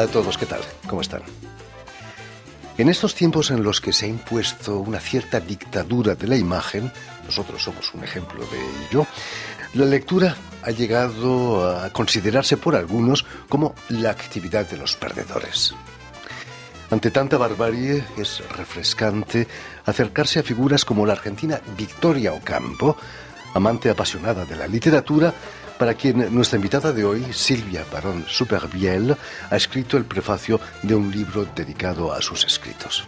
Hola a todos, ¿qué tal? ¿Cómo están? En estos tiempos en los que se ha impuesto una cierta dictadura de la imagen, nosotros somos un ejemplo de ello, la lectura ha llegado a considerarse por algunos como la actividad de los perdedores. Ante tanta barbarie es refrescante acercarse a figuras como la argentina Victoria Ocampo, amante apasionada de la literatura, para quien nuestra invitada de hoy, Silvia Barón Superbiel, ha escrito el prefacio de un libro dedicado a sus escritos.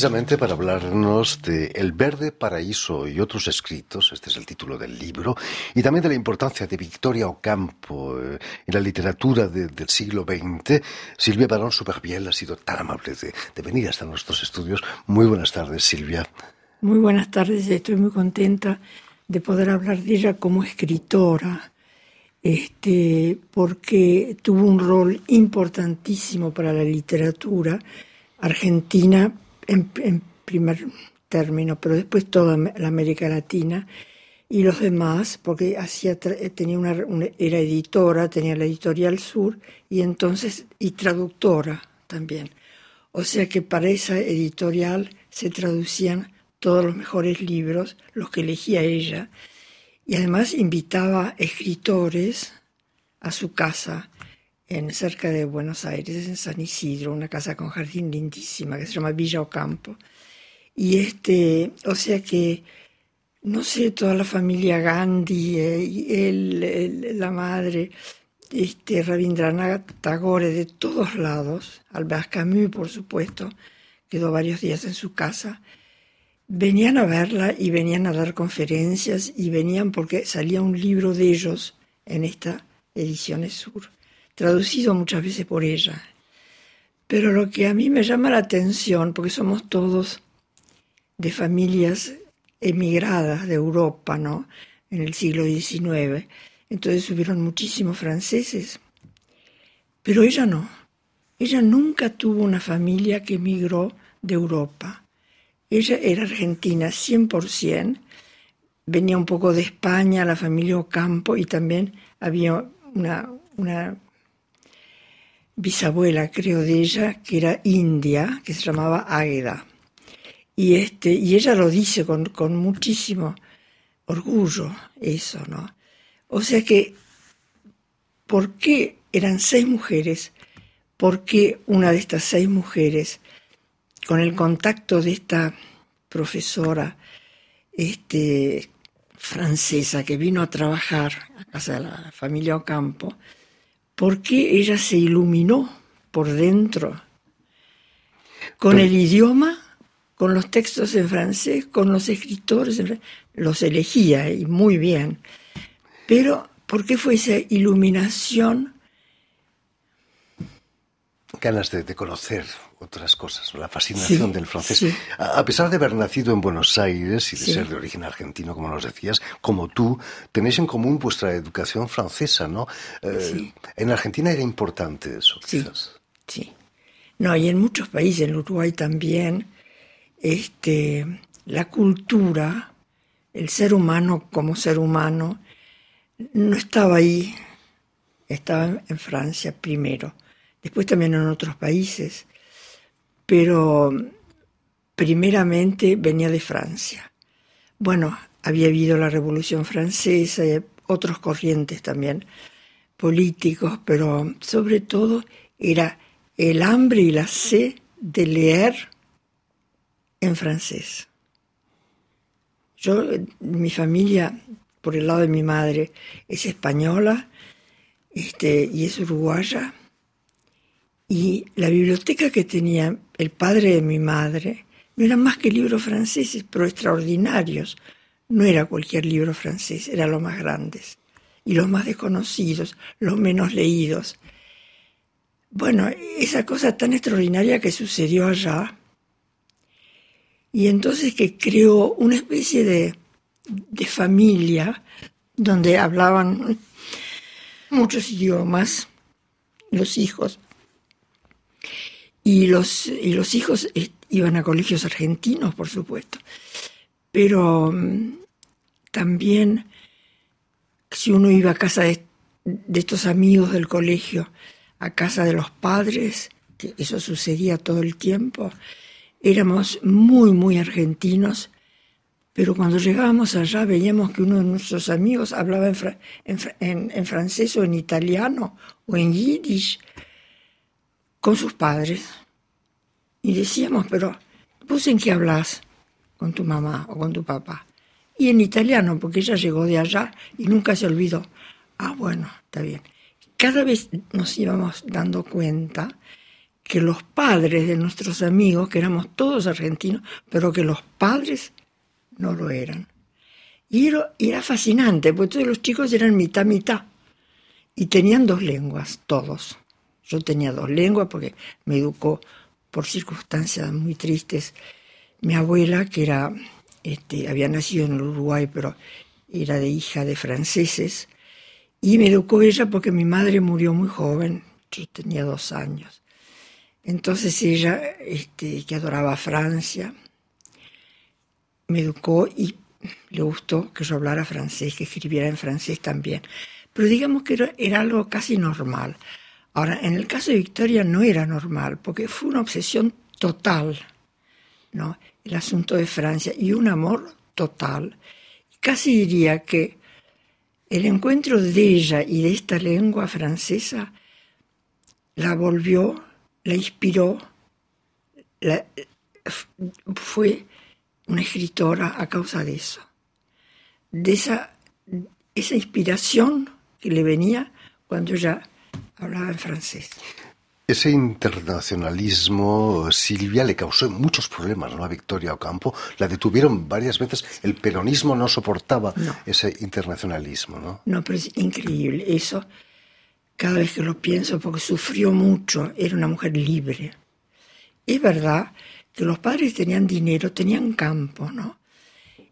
Precisamente para hablarnos de El Verde Paraíso y otros escritos, este es el título del libro, y también de la importancia de Victoria Ocampo eh, en la literatura del siglo XX. Silvia Barón Superbiel ha sido tan amable de, venir hasta nuestros estudios. Muy buenas tardes, Silvia. Muy buenas tardes, estoy muy contenta de poder hablar de ella como escritora, este, porque tuvo un rol importantísimo para la literatura argentina en, primer término, pero después toda la América Latina y los demás, porque hacía, tenía una, era editora, tenía la editorial Sur y entonces y traductora también. O sea que para esa editorial se traducían todos los mejores libros, los que elegía ella, y además invitaba escritores a su casa en cerca de Buenos Aires, en San Isidro, una casa con jardín lindísima que se llama Villa Ocampo. Y este, o sea que, no sé, toda la familia Gandhi, eh, él, la madre, este, Rabindranath Tagore, de todos lados, Albert Camus, por supuesto, quedó varios días en su casa, venían a verla y venían a dar conferencias y venían porque salía un libro de ellos en esta Ediciones Sur traducido muchas veces por ella. Pero lo que a mí me llama la atención, porque somos todos de familias emigradas de Europa, ¿no? En el siglo XIX. Entonces hubieron muchísimos franceses. Pero ella no. Ella nunca tuvo una familia que emigró de Europa. Ella era argentina 100%. Venía un poco de España, la familia Ocampo, y también había una, una bisabuela, creo, de ella, que era india, que se llamaba Águeda. Y, este, y ella lo dice con, con muchísimo orgullo, eso, ¿no? O sea que, ¿por qué eran seis mujeres? ¿Por qué una de estas seis mujeres, con el contacto de esta profesora este, francesa que vino a trabajar a casa de la familia Ocampo, porque ella se iluminó por dentro con el idioma, con los textos en francés, con los escritores, los elegía y muy bien. Pero, ¿por qué fue esa iluminación? Ganas de, conocer otras cosas, la fascinación del francés. A, pesar de haber nacido en Buenos Aires y de ser de origen argentino, como nos decías, como tú, tenéis en común vuestra educación francesa, ¿no? Eh, en Argentina era importante eso, quizás. Sí, No, y en muchos países, en Uruguay también, este, la cultura, el ser humano como ser humano, no estaba ahí, estaba en Francia primero, después también en otros países pero primeramente venía de Francia. Bueno, había habido la Revolución Francesa y otros corrientes también políticos, pero sobre todo era el hambre y la sed de leer en francés. Yo, mi familia, por el lado de mi madre, es española este, y es uruguaya, y la biblioteca que tenía el padre de mi madre no eran más que libros franceses, pero extraordinarios. No era cualquier libro francés, eran los más grandes y los más desconocidos, los menos leídos. Bueno, esa cosa tan extraordinaria que sucedió allá, y entonces que creó una especie de, de familia donde hablaban muchos idiomas, los hijos. Y los, y los hijos eh, iban a colegios argentinos, por supuesto. Pero mm, también, si uno iba a casa de, de estos amigos del colegio, a casa de los padres, que eso sucedía todo el tiempo, éramos muy, muy argentinos, pero cuando llegábamos allá veíamos que uno de nuestros amigos hablaba en, francés o en italiano o en yiddish con sus padres. Y decíamos, pero ¿vos en qué hablas con tu mamá o con tu papá? Y en italiano, porque ella llegó de allá y nunca se olvidó. Ah, bueno, está bien. Cada vez nos íbamos dando cuenta que los padres de nuestros amigos, que éramos todos argentinos, pero que los padres no lo eran. Y era, fascinante, porque todos los chicos eran mitad, mitad. Y tenían dos lenguas, todos. Yo tenía dos lenguas porque me educó por circunstancias muy tristes. Mi abuela, que era, este, había nacido en Uruguay, pero era de hija de franceses, y me educó ella porque mi madre murió muy joven, yo tenía dos años. Entonces ella, este, que adoraba Francia, me educó y le gustó que yo hablara francés, que escribiera en francés también. Pero digamos que era, algo casi normal. Ahora, en el caso de Victoria no era normal, porque fue una obsesión total, ¿no? El asunto de Francia y un amor total. Casi diría que el encuentro de ella y de esta lengua francesa la volvió, la inspiró, fue una escritora a causa de eso, de esa, esa inspiración que le venía cuando ella hablaba en francés. Ese internacionalismo, Silvia, le causó muchos problemas ¿no? a Victoria Ocampo. La detuvieron varias veces. El peronismo no soportaba ese internacionalismo. ¿no? no, pero es increíble. Eso, cada vez que lo pienso, porque sufrió mucho, era una mujer libre. Es verdad que los padres tenían dinero, tenían campo, ¿no?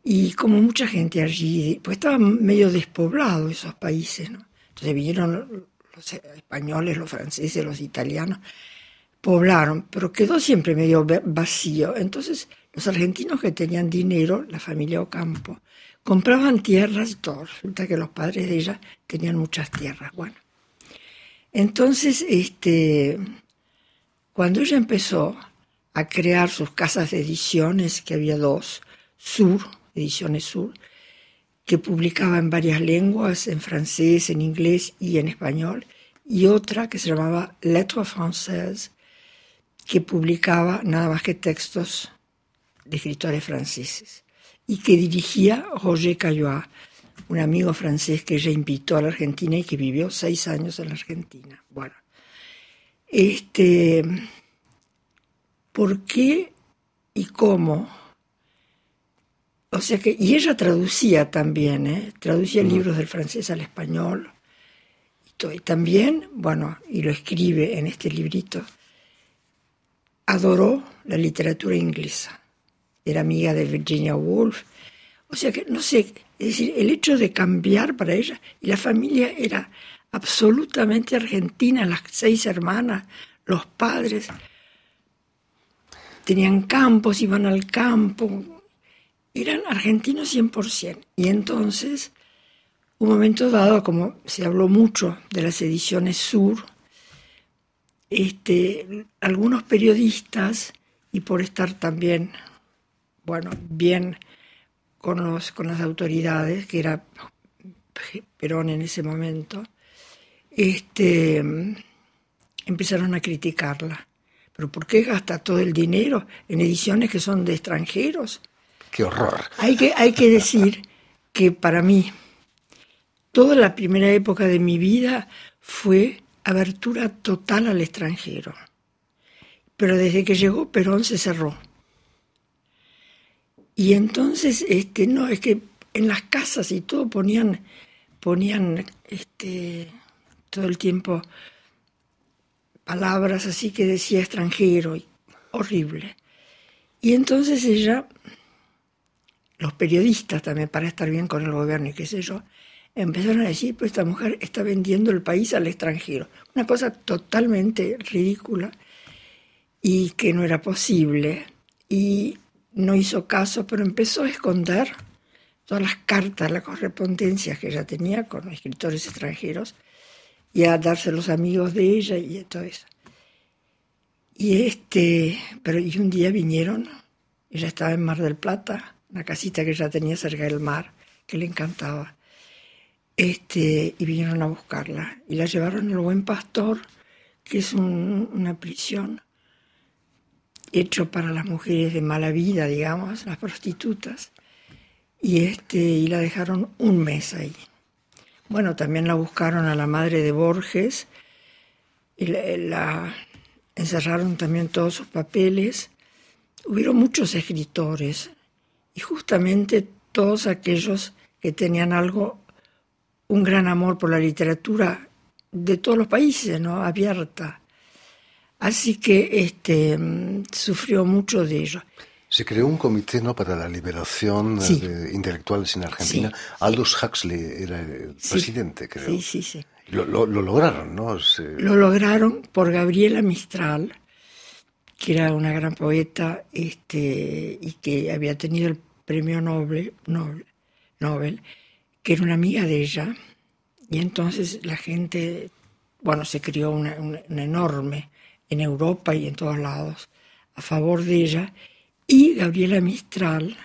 Y como mucha gente allí, pues estaban medio despoblados esos países, ¿no? Entonces vinieron los españoles, los franceses, los italianos, poblaron, pero quedó siempre medio vacío. Entonces los argentinos que tenían dinero, la familia Ocampo, compraban tierras y todo. Resulta que los padres de ella tenían muchas tierras. Bueno, entonces, este, cuando ella empezó a crear sus casas de ediciones, que había dos, Sur, Ediciones Sur, que publicaba en varias lenguas, en francés, en inglés y en español, y otra que se llamaba Lettres Françaises, que publicaba nada más que textos de escritores franceses, y que dirigía Roger Caillois, un amigo francés que ella invitó a la Argentina y que vivió seis años en la Argentina. Bueno, este por qué y cómo. O sea que, y ella traducía también, ¿eh? traducía libros del francés al español. Y, también, bueno, y lo escribe en este librito, adoró la literatura inglesa. Era amiga de Virginia Woolf. O sea que, no sé, es decir, el hecho de cambiar para ella, y la familia era absolutamente argentina, las seis hermanas, los padres tenían campos, iban al campo, eran argentinos 100%. Y entonces, un momento dado, como se habló mucho de las ediciones sur, este, algunos periodistas, y por estar también, bueno, bien con, los, con las autoridades, que era Perón en ese momento, este, empezaron a criticarla ¿Pero por qué gasta todo el dinero en ediciones que son de extranjeros? ¡Qué horror! Hay que, hay que decir que para mí, toda la primera época de mi vida fue abertura total al extranjero. Pero desde que llegó Perón se cerró. Y entonces, este, no, es que en las casas y todo ponían, ponían este, todo el tiempo palabras así que decía extranjero, horrible. Y entonces ella, los periodistas también, para estar bien con el gobierno y qué sé yo, empezaron a decir, pues esta mujer está vendiendo el país al extranjero. Una cosa totalmente ridícula y que no era posible. Y no hizo caso, pero empezó a esconder todas las cartas, las correspondencias que ella tenía con escritores extranjeros y a darse los amigos de ella y todo eso. Y este, pero y un día vinieron, ella estaba en Mar del Plata, una casita que ella tenía cerca del mar, que le encantaba. Este, y vinieron a buscarla y la llevaron al Buen Pastor, que es una prisión hecho para las mujeres de mala vida, digamos, las prostitutas, y, este, y la dejaron un mes ahí. Bueno, también la buscaron a la madre de Borges y la, encerraron también todos sus papeles. Hubieron muchos escritores y justamente todos aquellos que tenían algo, un gran amor por la literatura de todos los países, ¿no? Abierta. Así que este, mm, sufrió mucho de ello. Se creó un comité ¿no? para la liberación eh, de intelectuales en Argentina. Aldous Huxley era el presidente, creo. Sí, sí, sí. Lo, lograron, ¿no? Lo lograron por Gabriela Mistral, que era una gran poeta este, y que había tenido el premio Nobel, Nobel, que era una amiga de ella. Y entonces la gente, bueno, se creó una enorme en Europa y en todos lados a favor de ella, y Gabriela Mistral,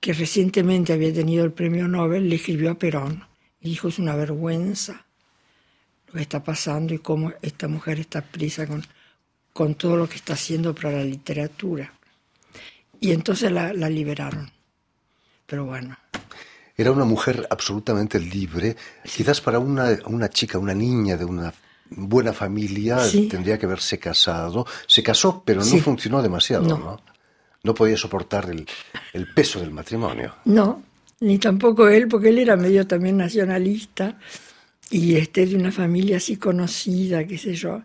que recientemente había tenido el premio Nobel, le escribió a Perón y dijo, es una vergüenza lo que está pasando y cómo esta mujer está prisa con todo lo que está haciendo para la literatura. Y entonces la, la liberaron. Pero bueno. Era una mujer absolutamente libre, quizás para una, una chica, una niña de una buena familia, tendría que haberse casado. Se casó, pero no funcionó demasiado, no. ¿no? podía soportar el, el, peso del matrimonio. No, ni tampoco él, porque él era medio también nacionalista y este de una familia así conocida, qué sé yo,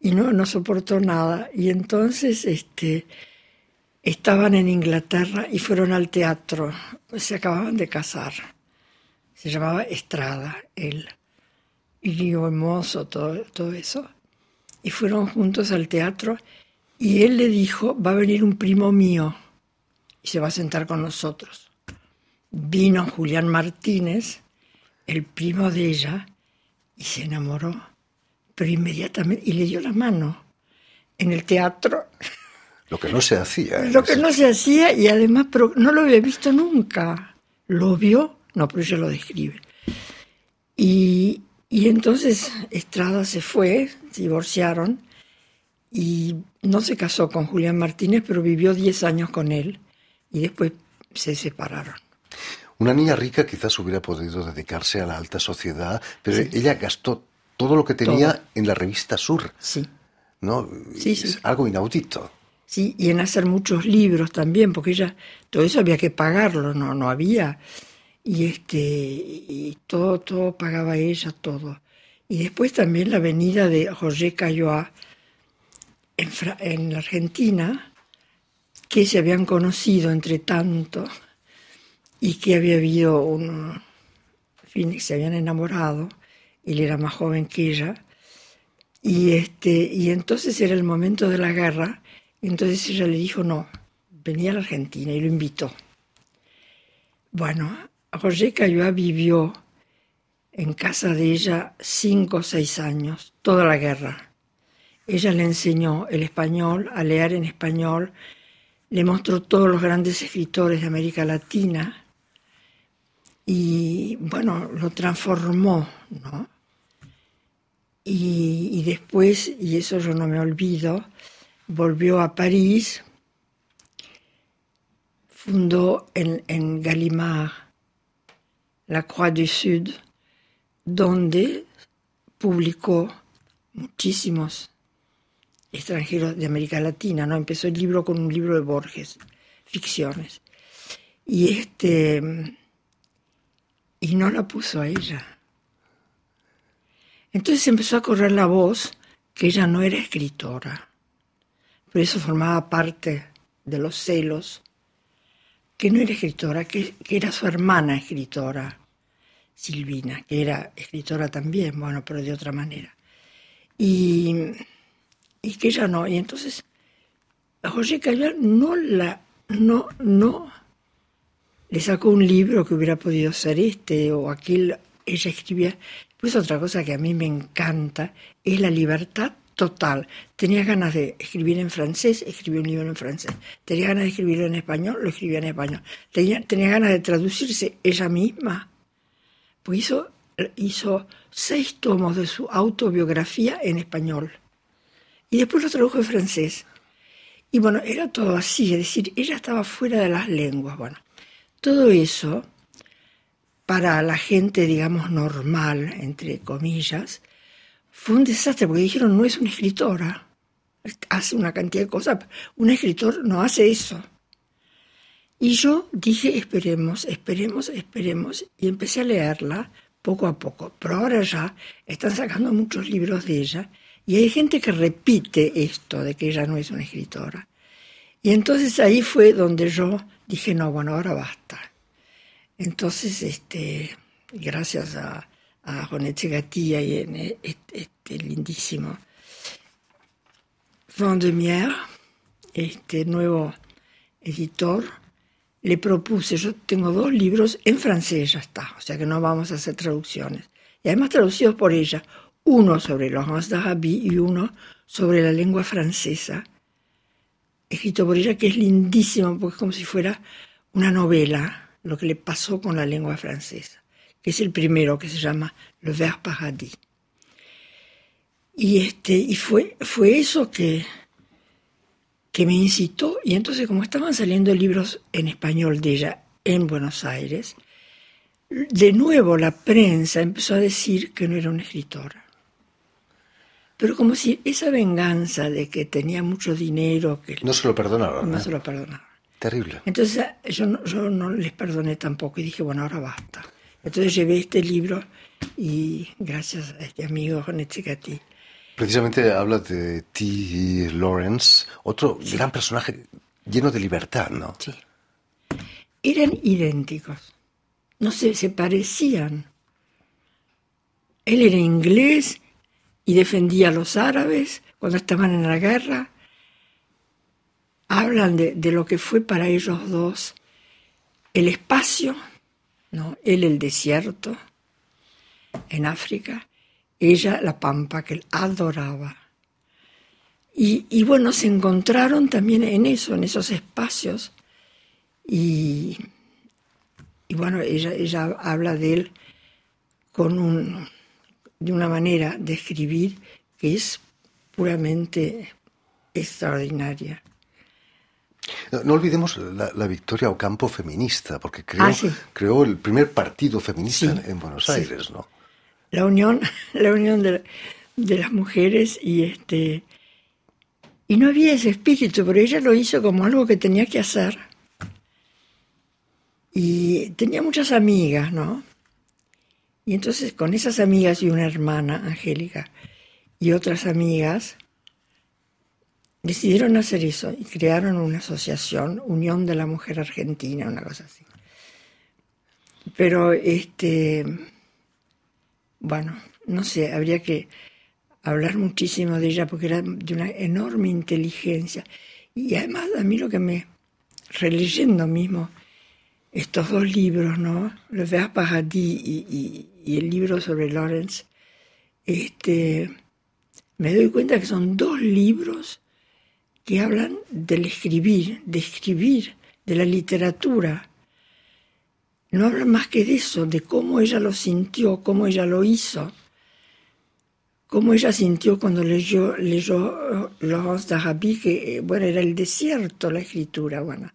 y no, no soportó nada. Y entonces este, estaban en Inglaterra y fueron al teatro, se acababan de casar. Se llamaba Estrada, él y Río Hermoso, todo, todo eso. Y fueron juntos al teatro y él le dijo, va a venir un primo mío y se va a sentar con nosotros. Vino Julián Martínez, el primo de ella, y se enamoró, pero inmediatamente, y le dio la mano en el teatro. Lo que no se hacía. Lo que no se hacía y además pero no lo había visto nunca. Lo vio, no, pero ella lo describe. Y, y entonces Estrada se fue, se divorciaron y no se casó con Julián Martínez, pero vivió 10 años con él y después se separaron. Una niña rica quizás hubiera podido dedicarse a la alta sociedad, pero ella gastó todo lo que tenía en la revista Sur. Sí. ¿No? Sí, sí. Es algo inaudito. Sí, y en hacer muchos libros también, porque ella, todo eso había que pagarlo, no, no había. Y este y todo todo pagaba ella todo. Y después también la venida de Roger Caillois en, en la Argentina que se habían conocido entre tanto y que había habido un fin que se habían enamorado él era más joven que ella. Y este y entonces era el momento de la guerra entonces ella le dijo no venía a la Argentina y lo invitó bueno Roger Caillois vivió en casa de ella cinco o seis años, toda la guerra. Ella le enseñó el español, a leer en español, le mostró todos los grandes escritores de América Latina y, bueno, lo transformó, ¿no? Y, después, y eso yo no me olvido, volvió a París, fundó en, en Gallimard la Croix du Sud, donde publicó muchísimos extranjeros de América Latina, ¿no? Empezó el libro con un libro de Borges, ficciones. Y este y no la puso a ella. Entonces empezó a correr la voz que ella no era escritora. Por eso formaba parte de los celos que no era escritora, que, era su hermana escritora. Silvina, que era escritora también, bueno, pero de otra manera. Y, y que ella no. Y entonces, José Callar no la, no, no le sacó un libro que hubiera podido ser este o aquel. Ella escribía. Pues otra cosa que a mí me encanta es la libertad total. Tenía ganas de escribir en francés, escribió un libro en francés. Tenía ganas de escribirlo en español, lo escribía en español. Tenía, tenía ganas de traducirse ella misma. Pues hizo, hizo seis tomos de su autobiografía en español. Y después lo tradujo en francés. Y bueno, era todo así, es decir, ella estaba fuera de las lenguas. Bueno, todo eso, para la gente, digamos, normal, entre comillas, fue un desastre porque dijeron, no es una escritora, hace una cantidad de cosas, un escritor no hace eso. Y yo dije, esperemos, esperemos, esperemos, y empecé a leerla poco a poco. Pero ahora ya están sacando muchos libros de ella, y hay gente que repite esto de que ella no es una escritora. Y entonces ahí fue donde yo dije, no, bueno, ahora basta. Entonces, este, gracias a, a Jonette Gatilla y en este, este lindísimo Vendemiaire, este nuevo editor, le propuse, yo tengo dos libros en francés, ya está, o sea que no vamos a hacer traducciones. Y además traducidos por ella, uno sobre Laurence d'Arabie y uno sobre la lengua francesa, escrito por ella, que es lindísimo, porque es como si fuera una novela, lo que le pasó con la lengua francesa es el primero, que se llama Le Ver Paradis. Y, este, y fue, fue eso que, que me incitó, y entonces como estaban saliendo libros en español de ella en Buenos Aires, de nuevo la prensa empezó a decir que no era una escritora. Pero como si esa venganza de que tenía mucho dinero... Que no se lo perdonaron. No, se lo perdonaron. Terrible. Entonces yo yo no les perdoné tampoco y dije, bueno, ahora basta. Entonces llevé este libro y gracias a este amigo Honetsikati. Precisamente habla de T. Lawrence, otro gran personaje lleno de libertad, ¿no? Sí. Eran idénticos, no sé, se parecían. Él era inglés y defendía a los árabes cuando estaban en la guerra. Hablan de, de lo que fue para ellos dos el espacio ¿no? Él el desierto en África, ella la pampa que él adoraba. Y, bueno, se encontraron también en eso, en esos espacios. Y, y bueno, ella, ella habla de él con un, de una manera de escribir que es puramente extraordinaria. No, olvidemos la, Victoria Ocampo feminista, porque creó, ah, creó el primer partido feminista en Buenos Aires, ¿no? La unión, la unión de, las mujeres y este y no había ese espíritu, pero ella lo hizo como algo que tenía que hacer. Y tenía muchas amigas, ¿no? Y entonces con esas amigas y una hermana, Angélica, y otras amigas, decidieron hacer eso y crearon una asociación, Unión de la Mujer Argentina, una cosa así. Pero, este, bueno, no sé, habría que hablar muchísimo de ella porque era de una enorme inteligencia. Y además a mí lo que me, releyendo mismo estos dos libros, ¿no? Le Ver Paradis y, y el libro sobre Lawrence, este, me doy cuenta que son dos libros que hablan del escribir, de escribir, de la literatura. No hablan más que de eso, de cómo ella lo sintió, cómo ella lo hizo, cómo ella sintió cuando leyó, leyó eh, Laurence d'Arabie, que eh, bueno, era el desierto la escritura, bueno.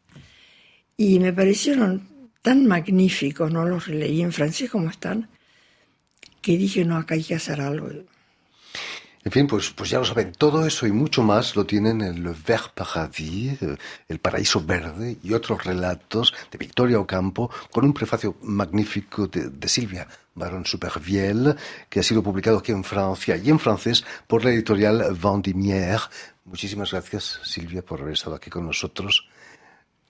Y me parecieron tan magníficos, no los leí en francés como están, que dije, no, acá hay que hacer algo. En fin, pues, pues ya lo saben, todo eso y mucho más lo tienen en Le Vert Paradis, eh, El Paraíso Verde, y otros relatos de Victoria Ocampo, con un prefacio magnífico de, Silvia Baron Supervielle, que ha sido publicado aquí en Francia y en francés por la editorial Vendimiaire. Muchísimas gracias, Silvia, por haber estado aquí con nosotros.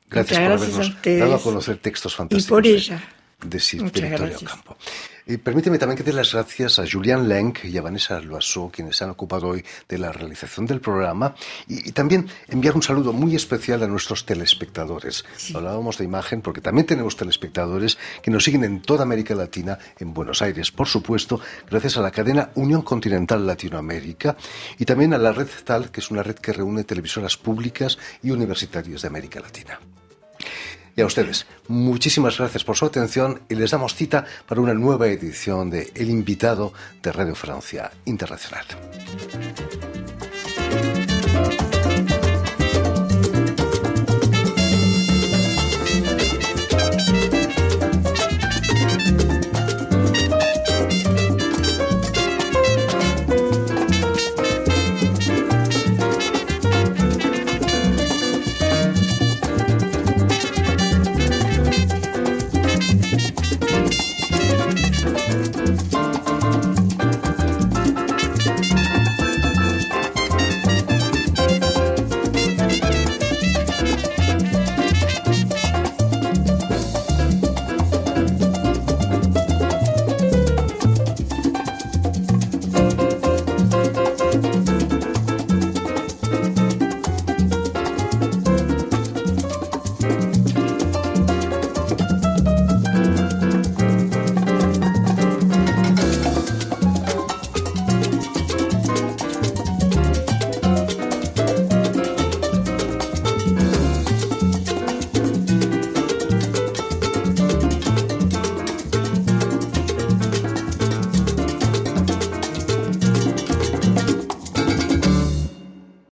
Gracias por habernos dado a conocer textos fantásticos. Y por ella. De Sir Victoria Ocampo. Y permíteme también que dé las gracias a Julian Lenk y a Vanessa Loiseau, quienes se han ocupado hoy de la realización del programa, y, también enviar un saludo muy especial a nuestros telespectadores. Hablábamos de imagen porque también tenemos telespectadores que nos siguen en toda América Latina, en Buenos Aires, por supuesto, gracias a la cadena Unión Continental Latinoamérica y también a la red TAL, que es una red que reúne televisoras públicas y universitarias de América Latina. Y a ustedes, muchísimas gracias por su atención y les damos cita para una nueva edición de El invitado de Radio Francia Internacional.